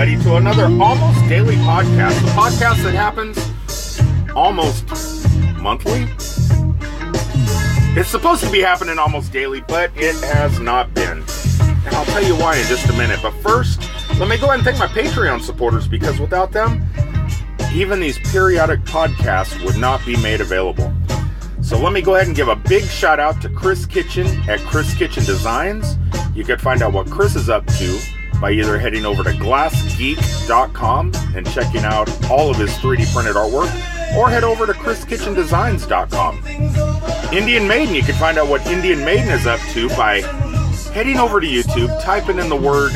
everybody, to another almost daily podcast. The podcast that happens almost monthly. It's supposed to be happening almost daily, but it has not been. And I'll tell you why in just a minute. But first, let me go ahead and thank my Patreon supporters because without them, even these periodic podcasts would not be made available. So let me go ahead and give a big shout out to Chris Kitchen at Chris Kitchen Designs. You can find out what Chris is up to by either heading over to glassgeek.com and checking out all of his 3D printed artwork, or head over to chriskitchendesigns.com. Indian Maiden, you can find out what Indian Maiden is up to by heading over to YouTube, typing in the word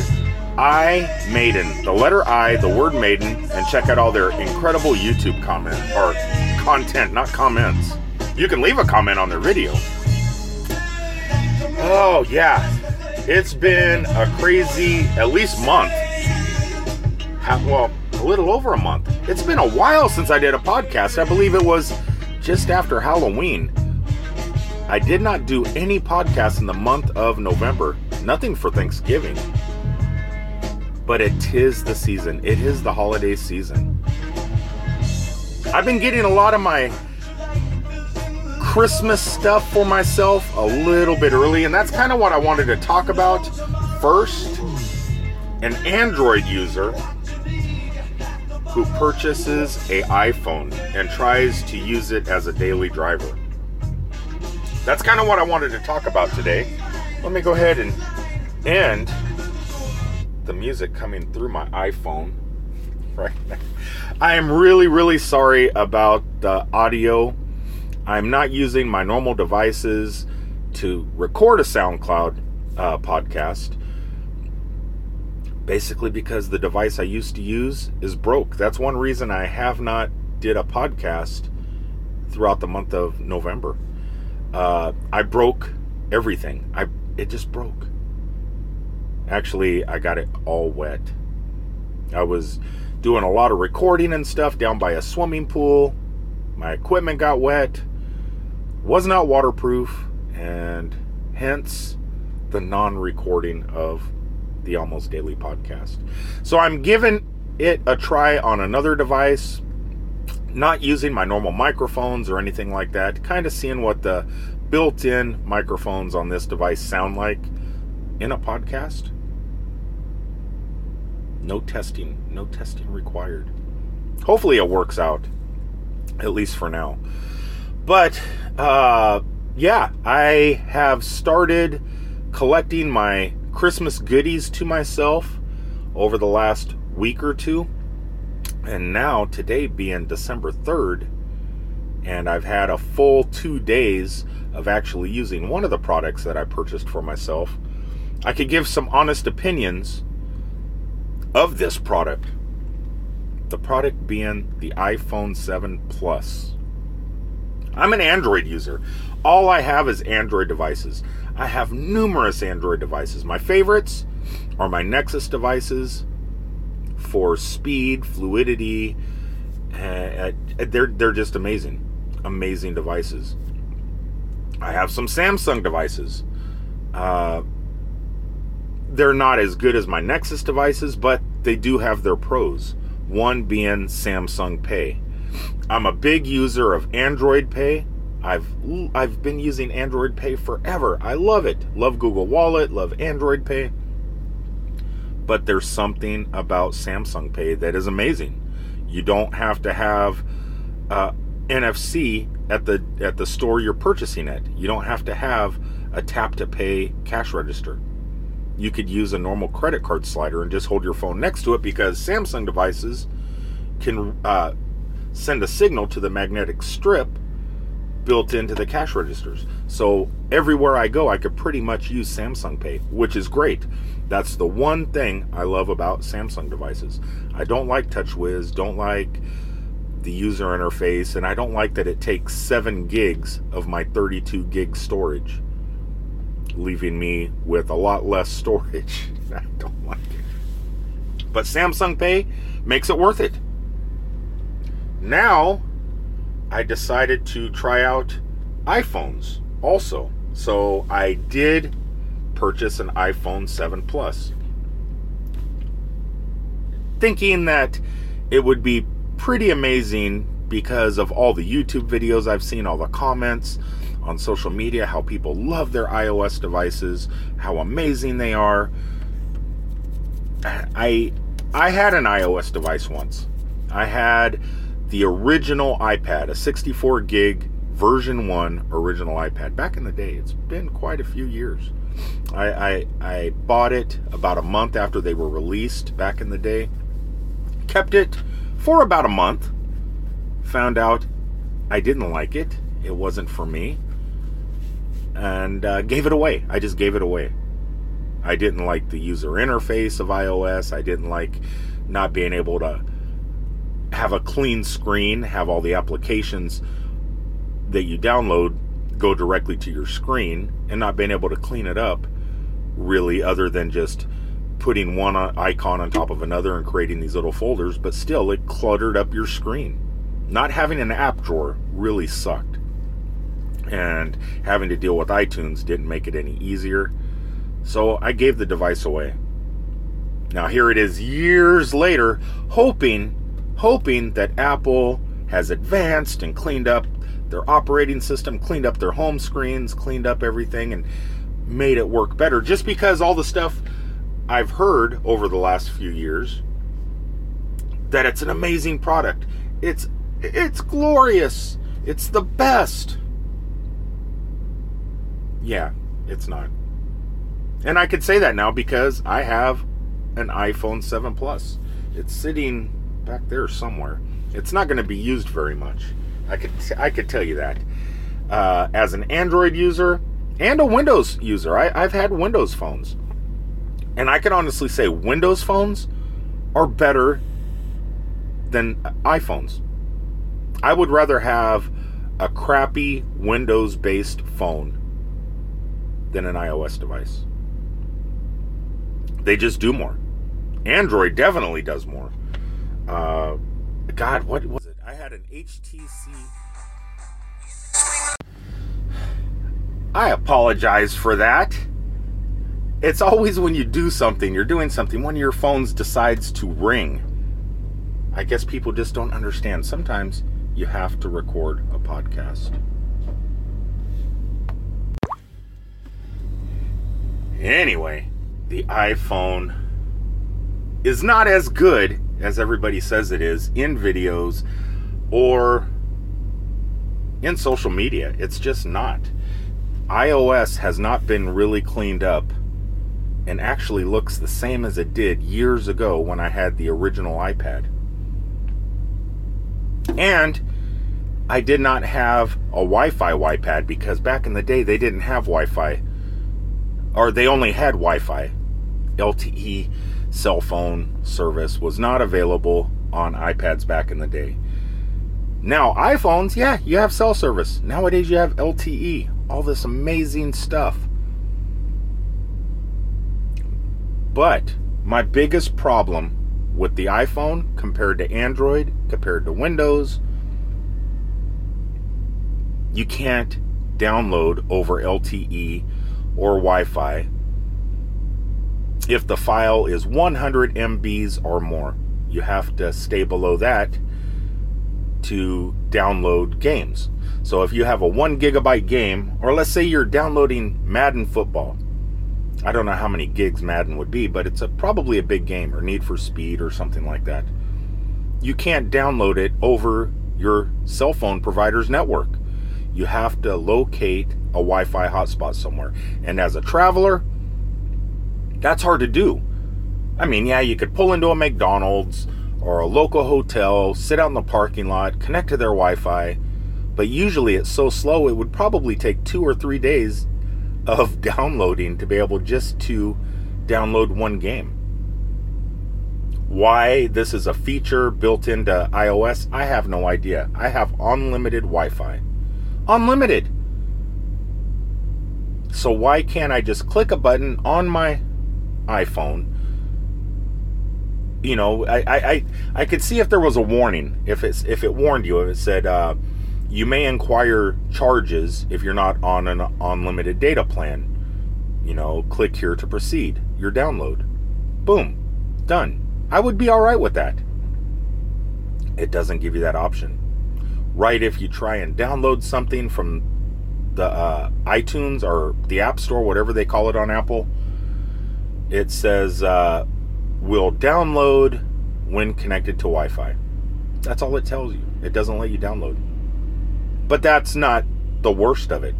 I Maiden, the letter I, the word Maiden, and check out all their incredible YouTube comment or content, not comments. You can leave a comment on their video. Oh yeah, it's been a crazy at least month. Well, a little over a month. It's been a while since I did a podcast. I believe it was just after Halloween. I did not do any podcasts in the month of November. Nothing for Thanksgiving. But it is the season. It is the holiday season. I've been getting a lot of my Christmas stuff for myself a little bit early, and that's kind of what I wanted to talk about first. An Android user who purchases a iPhone and tries to use it as a daily driver. That's kind of what I wanted to talk about today. Let me go ahead and end the music coming through my iPhone right now. I am really, really sorry about the audio I'm not using my normal devices to record a SoundCloud uh, podcast. Basically, because the device I used to use is broke. That's one reason I have not did a podcast throughout the month of November. Uh, I broke everything. I it just broke. Actually, I got it all wet. I was doing a lot of recording and stuff down by a swimming pool. My equipment got wet was not waterproof, and hence the non recording of the Almost Daily podcast. So I'm giving it a try on another device, not using my normal microphones or anything like that, kind of seeing what the built in microphones on this device sound like in a podcast. No testing, no testing required. Hopefully it works out, at least for now. But uh, yeah, I have started collecting my Christmas goodies to myself over the last week or two. And now, today being December 3rd, and I've had a full two days of actually using one of the products that I purchased for myself, I could give some honest opinions of this product. The product being the iPhone 7 Plus. I'm an Android user. All I have is Android devices. I have numerous Android devices. My favorites are my Nexus devices for speed, fluidity. Uh, they're they're just amazing, amazing devices. I have some Samsung devices. Uh, they're not as good as my Nexus devices, but they do have their pros. One being Samsung Pay. I'm a big user of Android Pay. I've I've been using Android Pay forever. I love it. Love Google Wallet, love Android Pay. But there's something about Samsung Pay that is amazing. You don't have to have uh, NFC at the at the store you're purchasing it. You don't have to have a tap to pay cash register. You could use a normal credit card slider and just hold your phone next to it because Samsung devices can uh, send a signal to the magnetic strip built into the cash registers. So everywhere I go, I could pretty much use Samsung Pay, which is great. That's the one thing I love about Samsung devices. I don't like TouchWiz, don't like the user interface, and I don't like that it takes 7 gigs of my 32 gig storage, leaving me with a lot less storage. I don't like it. But Samsung Pay makes it worth it now I decided to try out iPhones also. So I did purchase an iPhone 7 Plus. thinking that it would be pretty amazing because of all the YouTube videos I've seen, all the comments on social media, how people love their iOS devices, how amazing they are. I I had an iOS device once. I had the original iPad, a 64 gig version 1 original iPad back in the day. It's been quite a few years. I, I, I bought it about a month after they were released back in the day. Kept it for about a month. Found out I didn't like it. It wasn't for me. And uh, gave it away. I just gave it away. I didn't like the user interface of iOS. I didn't like not being able to have a clean screen, have all the applications that you download go directly to your screen, and not being able to clean it up really, other than just putting one icon on top of another and creating these little folders, but still it cluttered up your screen. Not having an app drawer really sucked. And having to deal with iTunes didn't make it any easier. So I gave the device away. Now here it is years later, hoping, hoping that Apple has advanced and cleaned up their operating system, cleaned up their home screens, cleaned up everything, and made it work better. Just because all the stuff I've heard over the last few years that it's an amazing product. It's it's glorious. It's the best. Yeah, it's not. And I could say that now because I have an iPhone 7 Plus. It's sitting back there somewhere. It's not going to be used very much. I could I could tell you that. Uh, as an Android user and a Windows user, I, I've had Windows phones, and I can honestly say Windows phones are better than iPhones. I would rather have a crappy Windows based phone than an iOS device. They just do more. Android definitely does more. Uh, God, what was it? I had an HTC. I apologize for that. It's always when you do something, you're doing something, one of your phones decides to ring. I guess people just don't understand. Sometimes you have to record a podcast. Anyway, the iPhone is not as good as everybody says it is in videos or in social media. It's just not. iOS has not been really cleaned up and actually looks the same as it did years ago when I had the original iPad. And I did not have a Wi Fi iPad because back in the day they didn't have Wi Fi or they only had Wi-Fi. LTE cell phone service was not available on iPads back in the day. Now, iPhones, yeah, you have cell service. Nowadays you have LTE, all this amazing stuff. But my biggest problem with the iPhone compared to Android, compared to Windows, you can't download over LTE or Wi Fi if the file is 100 MBs or more. You have to stay below that to download games. So if you have a one gigabyte game, or let's say you're downloading Madden football, I don't know how many gigs Madden would be, but it's a, probably a big game or Need for Speed or something like that. You can't download it over your cell phone provider's network. You have to locate a Wi Fi hotspot somewhere. And as a traveler, that's hard to do. I mean, yeah, you could pull into a McDonald's or a local hotel, sit out in the parking lot, connect to their Wi Fi, but usually it's so slow it would probably take two or three days of downloading to be able just to download one game. Why this is a feature built into iOS, I have no idea. I have unlimited Wi Fi. Unlimited! So why can't I just click a button on my iPhone? You know, I, I, I, could see if there was a warning, if it's if it warned you, if it said uh, you may inquire charges if you're not on an unlimited data plan. You know, click here to proceed. Your download. Boom. Done. I would be all right with that. It doesn't give you that option. Right if you try and download something from the uh, iTunes or the App Store, whatever they call it on Apple, it says uh, will download when connected to Wi Fi. That's all it tells you. It doesn't let you download. But that's not the worst of it.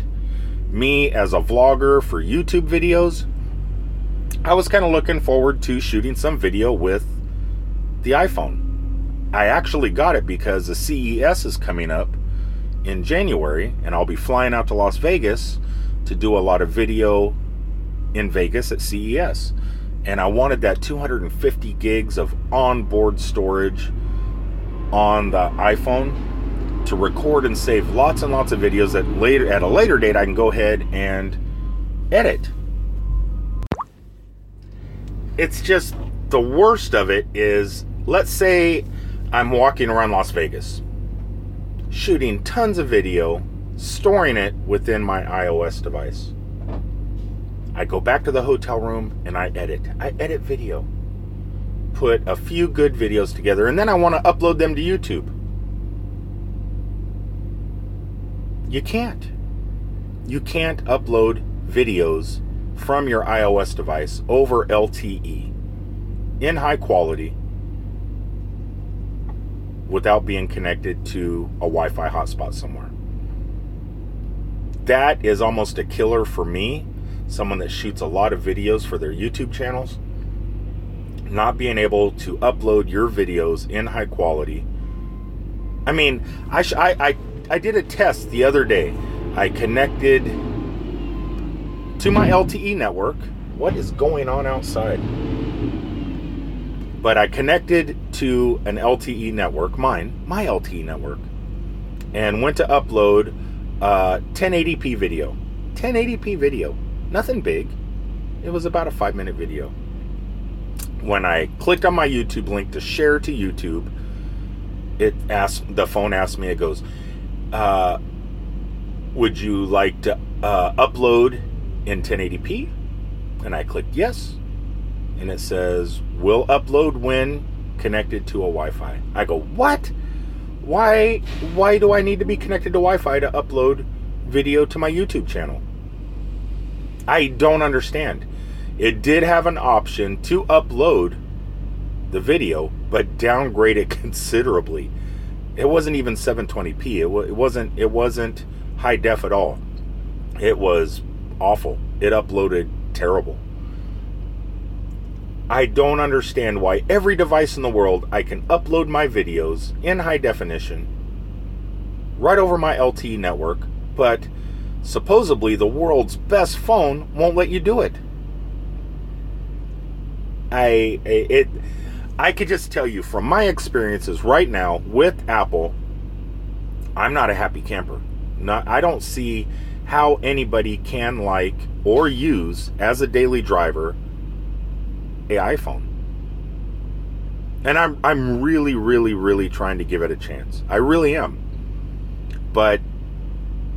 Me as a vlogger for YouTube videos, I was kind of looking forward to shooting some video with the iPhone. I actually got it because the CES is coming up in January, and I'll be flying out to Las Vegas to do a lot of video in Vegas at CES. And I wanted that 250 gigs of onboard storage on the iPhone to record and save lots and lots of videos that later at a later date I can go ahead and edit. It's just the worst of it is let's say I'm walking around Las Vegas shooting tons of video, storing it within my iOS device. I go back to the hotel room and I edit. I edit video. Put a few good videos together and then I want to upload them to YouTube. You can't. You can't upload videos from your iOS device over LTE in high quality without being connected to a Wi Fi hotspot somewhere. That is almost a killer for me, someone that shoots a lot of videos for their YouTube channels. Not being able to upload your videos in high quality. I mean, I, sh- I, I, I did a test the other day. I connected to my LTE network. What is going on outside? But I connected to an LTE network, mine, my LTE network, and went to upload uh, 1080p video. 1080p video, nothing big. It was about a five minute video. When I clicked on my YouTube link to share to YouTube, it asked the phone asked me. It goes, uh, "Would you like to uh, upload in 1080p?" And I clicked yes and it says will upload when connected to a Wi-Fi. I go, "What? Why why do I need to be connected to Wi-Fi to upload video to my YouTube channel?" I don't understand. It did have an option to upload the video, but downgrade it considerably. It wasn't even 720p. It, w- it wasn't it wasn't high def at all. It was awful. It uploaded terrible. I don't understand why every device in the world I can upload my videos in high definition right over my LTE network, but supposedly the world's best phone won't let you do it. I it I could just tell you from my experiences right now with Apple, I'm not a happy camper. Not I don't see how anybody can like or use as a daily driver a iPhone. And I'm I'm really really really trying to give it a chance. I really am. But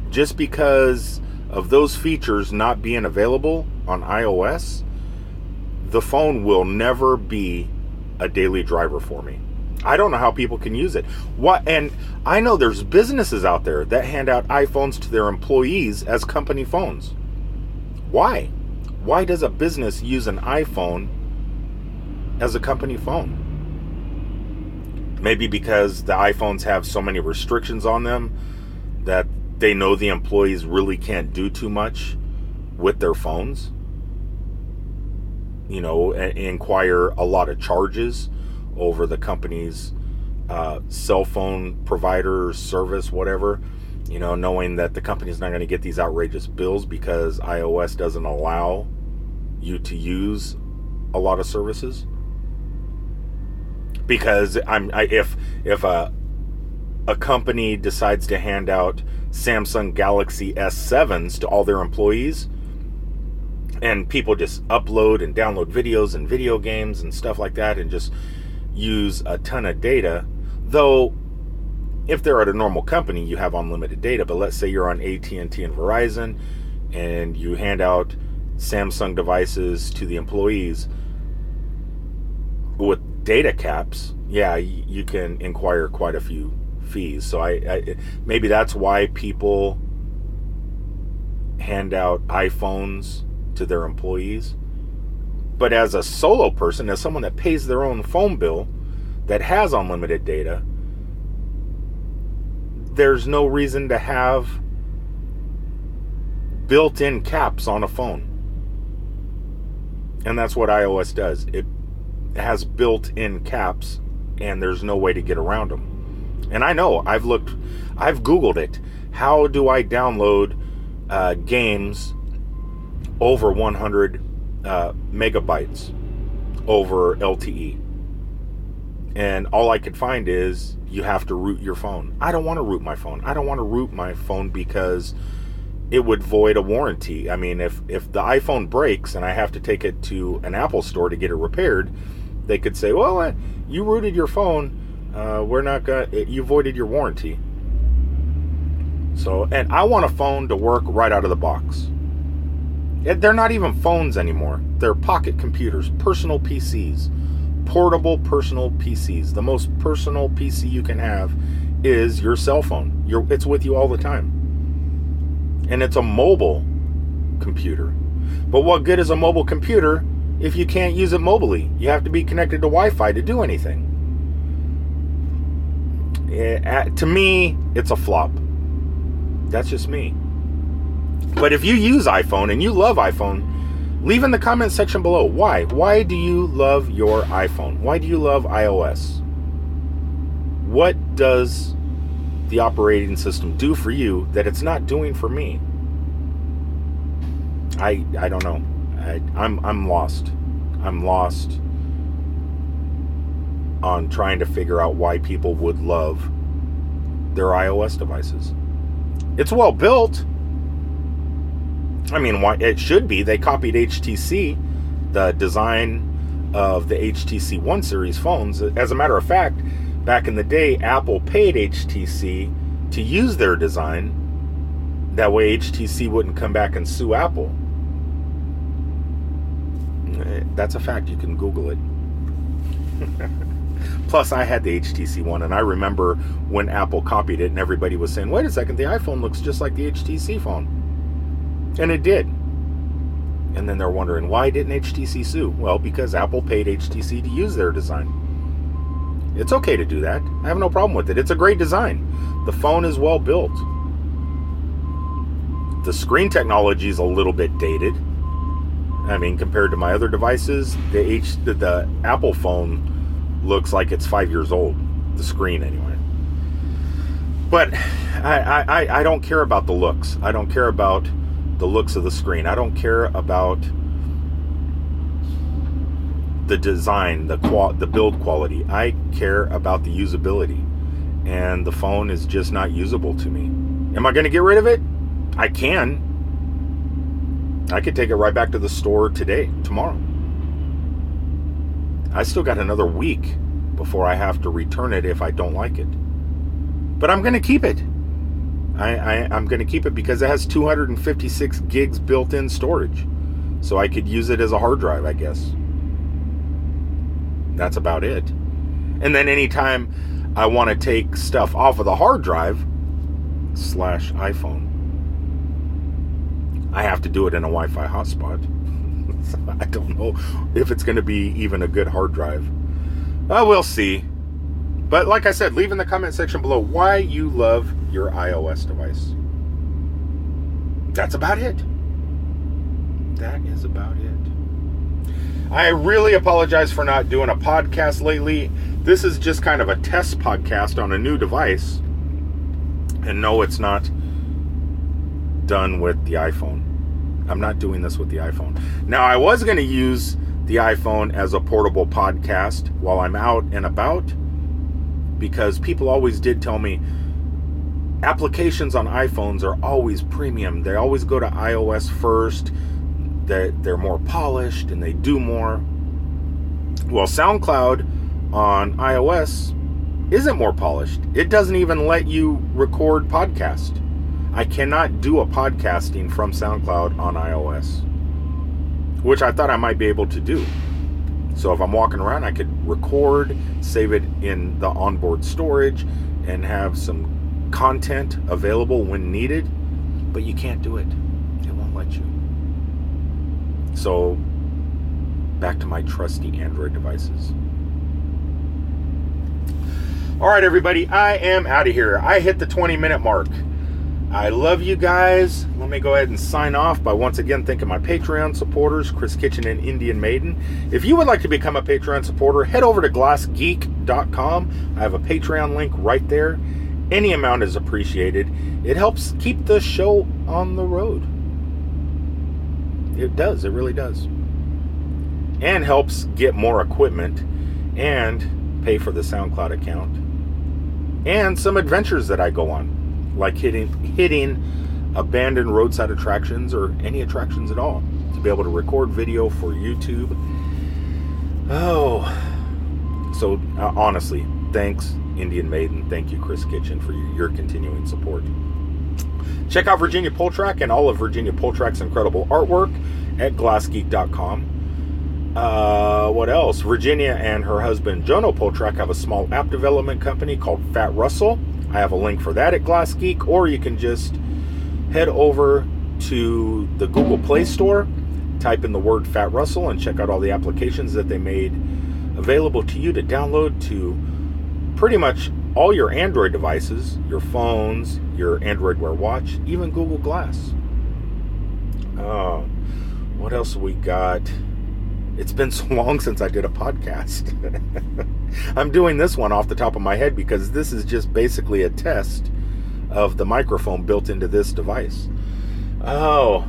just because of those features not being available on iOS, the phone will never be a daily driver for me. I don't know how people can use it. What and I know there's businesses out there that hand out iPhones to their employees as company phones. Why? Why does a business use an iPhone as a company phone. Maybe because the iPhones have so many restrictions on them that they know the employees really can't do too much with their phones. You know, inquire a lot of charges over the company's uh, cell phone provider service, whatever. You know, knowing that the company's not going to get these outrageous bills because iOS doesn't allow you to use a lot of services because I'm I, if if a a company decides to hand out Samsung Galaxy S7s to all their employees. And people just upload and download videos and video games and stuff like that and just use a ton of data. Though if they're at a normal company you have unlimited data but let's say you're on AT&T and Verizon and you hand out Samsung devices to the employees with data caps, yeah, you can inquire quite a few fees. So I, I maybe that's why people hand out iPhones to their employees. But as a solo person, as someone that pays their own phone bill that has unlimited data, there's no reason to have built in caps on a phone. And that's what iOS does. It has built in caps, and there's no way to get around them. And I know, I've looked, I've Googled it. How do I download uh, games over 100 uh, megabytes over LTE? And all I could find is you have to root your phone. I don't want to root my phone. I don't want to root my phone because it would void a warranty. I mean, if if the iPhone breaks and I have to take it to an Apple store to get it repaired, they could say, "Well, uh, you rooted your phone. Uh, we're not gonna. You voided your warranty." So, and I want a phone to work right out of the box. They're not even phones anymore. They're pocket computers, personal PCs, portable personal PCs. The most personal PC you can have is your cell phone. You're, it's with you all the time and it's a mobile computer. But what good is a mobile computer if you can't use it mobily? You have to be connected to Wi Fi to do anything. Eh, it, to me, it's a flop. That's just me. But if you use iPhone and you love iPhone, leave in the comment section below why. Why do you love your iPhone? Why do you love iOS? What does the operating system do for you that it's not doing for me? I I don't know. I, I'm I'm lost. I'm lost on trying to figure out why people would love their iOS devices. It's well built. I mean, why it should be. They copied HTC, the design of the HTC One series phones. As a matter of fact, back in the day, Apple paid HTC to use their design. That way, HTC wouldn't come back and sue Apple. Eh, that's a fact. You can Google it. Plus, I had the HTC one, and I remember when Apple copied it, and everybody was saying, wait a second, the iPhone looks just like the HTC phone. And it did. And then they're wondering, why didn't HTC sue? Well, because Apple paid HTC to use their design. It's okay to do that. I have no problem with it. It's a great design. The phone is well built. The screen technology is a little bit dated. I mean, compared to my other devices, the H the, the Apple phone looks like it's five years old. The screen, anyway. But I, I, I don't care about the looks. I don't care about the looks of the screen. I don't care about the design, the qual- the build quality. I care about the usability. And the phone is just not usable to me. Am I going to get rid of it? I can. I could take it right back to the store today, tomorrow. I still got another week before I have to return it if I don't like it. But I'm going to keep it. I, I, am going to keep it because it has 256 gigs built in storage. So I could use it as a hard drive, I guess. That's about it. And then anytime I want to take stuff off of the hard drive slash iPhone, I have to do it in a Wi Fi hotspot. I don't know if it's going to be even a good hard drive. Uh, we'll see. But like I said, leave in the comment section below why you love your iOS device. That's about it. That is about it. I really apologize for not doing a podcast lately. This is just kind of a test podcast on a new device. And no, it's not done with the iPhone. I'm not doing this with the iPhone. Now, I was going to use the iPhone as a portable podcast while I'm out and about because people always did tell me applications on iPhones are always premium. They always go to iOS first that they're more polished and they do more. Well, SoundCloud on iOS isn't more polished. It doesn't even let you record podcast. I cannot do a podcasting from SoundCloud on iOS, which I thought I might be able to do. So if I'm walking around, I could record, save it in the onboard storage, and have some content available when needed. But you can't do it, it won't let you. So back to my trusty Android devices. All right, everybody, I am out of here. I hit the 20 minute mark. I love you guys. Let me go ahead and sign off by once again thanking my Patreon supporters, Chris Kitchen and Indian Maiden. If you would like to become a Patreon supporter, head over to glassgeek.com. I have a Patreon link right there. Any amount is appreciated. It helps keep the show on the road. It does, it really does. And helps get more equipment and pay for the SoundCloud account and some adventures that I go on, like hitting hitting abandoned roadside attractions or any attractions at all, to be able to record video for YouTube. Oh, so uh, honestly, thanks Indian Maiden, thank you Chris Kitchen for your, continuing support. Check out Virginia Poltrack and all of Virginia Poltrack's incredible artwork at glassgeek.com. Uh, what else? Virginia and her husband Jono Poltrack have a small app development company called Fat Russell. I have a link for that at Glass Geek, or you can just head over to the Google Play Store, type in the word Fat Russell, and check out all the applications that they made available to you to download to pretty much all your Android devices, your phones, your Android Wear watch, even Google Glass. Uh, what else we got? It's been so long since I did a podcast. I'm doing this one off the top of my head because this is just basically a test of the microphone built into this device. Oh,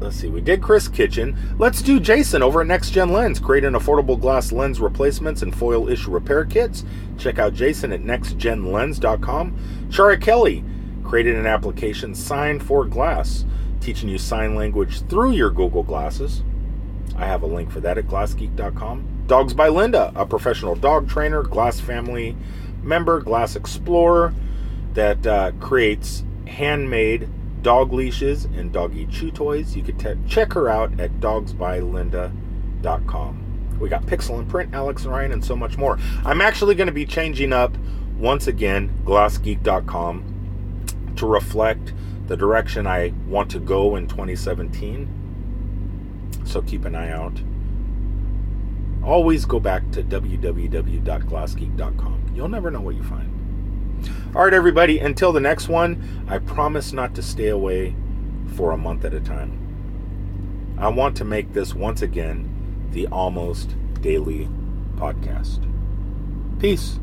let's see. We did Chris Kitchen. Let's do Jason over at Next Gen Lens, creating affordable glass lens replacements and foil issue repair kits. Check out Jason at nextgenlens.com. Shara Kelly created an application Sign for Glass, teaching you sign language through your Google glasses. I have a link for that at glassgeek.com. Dogs by Linda, a professional dog trainer, Glass family member, Glass Explorer that uh, creates handmade dog leashes and doggy chew toys. You can te- check her out at dogsbylinda.com. We got Pixel and Print, Alex and Ryan, and so much more. I'm actually going to be changing up once again glassgeek.com to reflect the direction I want to go in 2017 so keep an eye out. Always go back to www.glassgeek.com. You'll never know what you find. All right, everybody, until the next one, I promise not to stay away for a month at a time. I want to make this once again the almost daily podcast. Peace.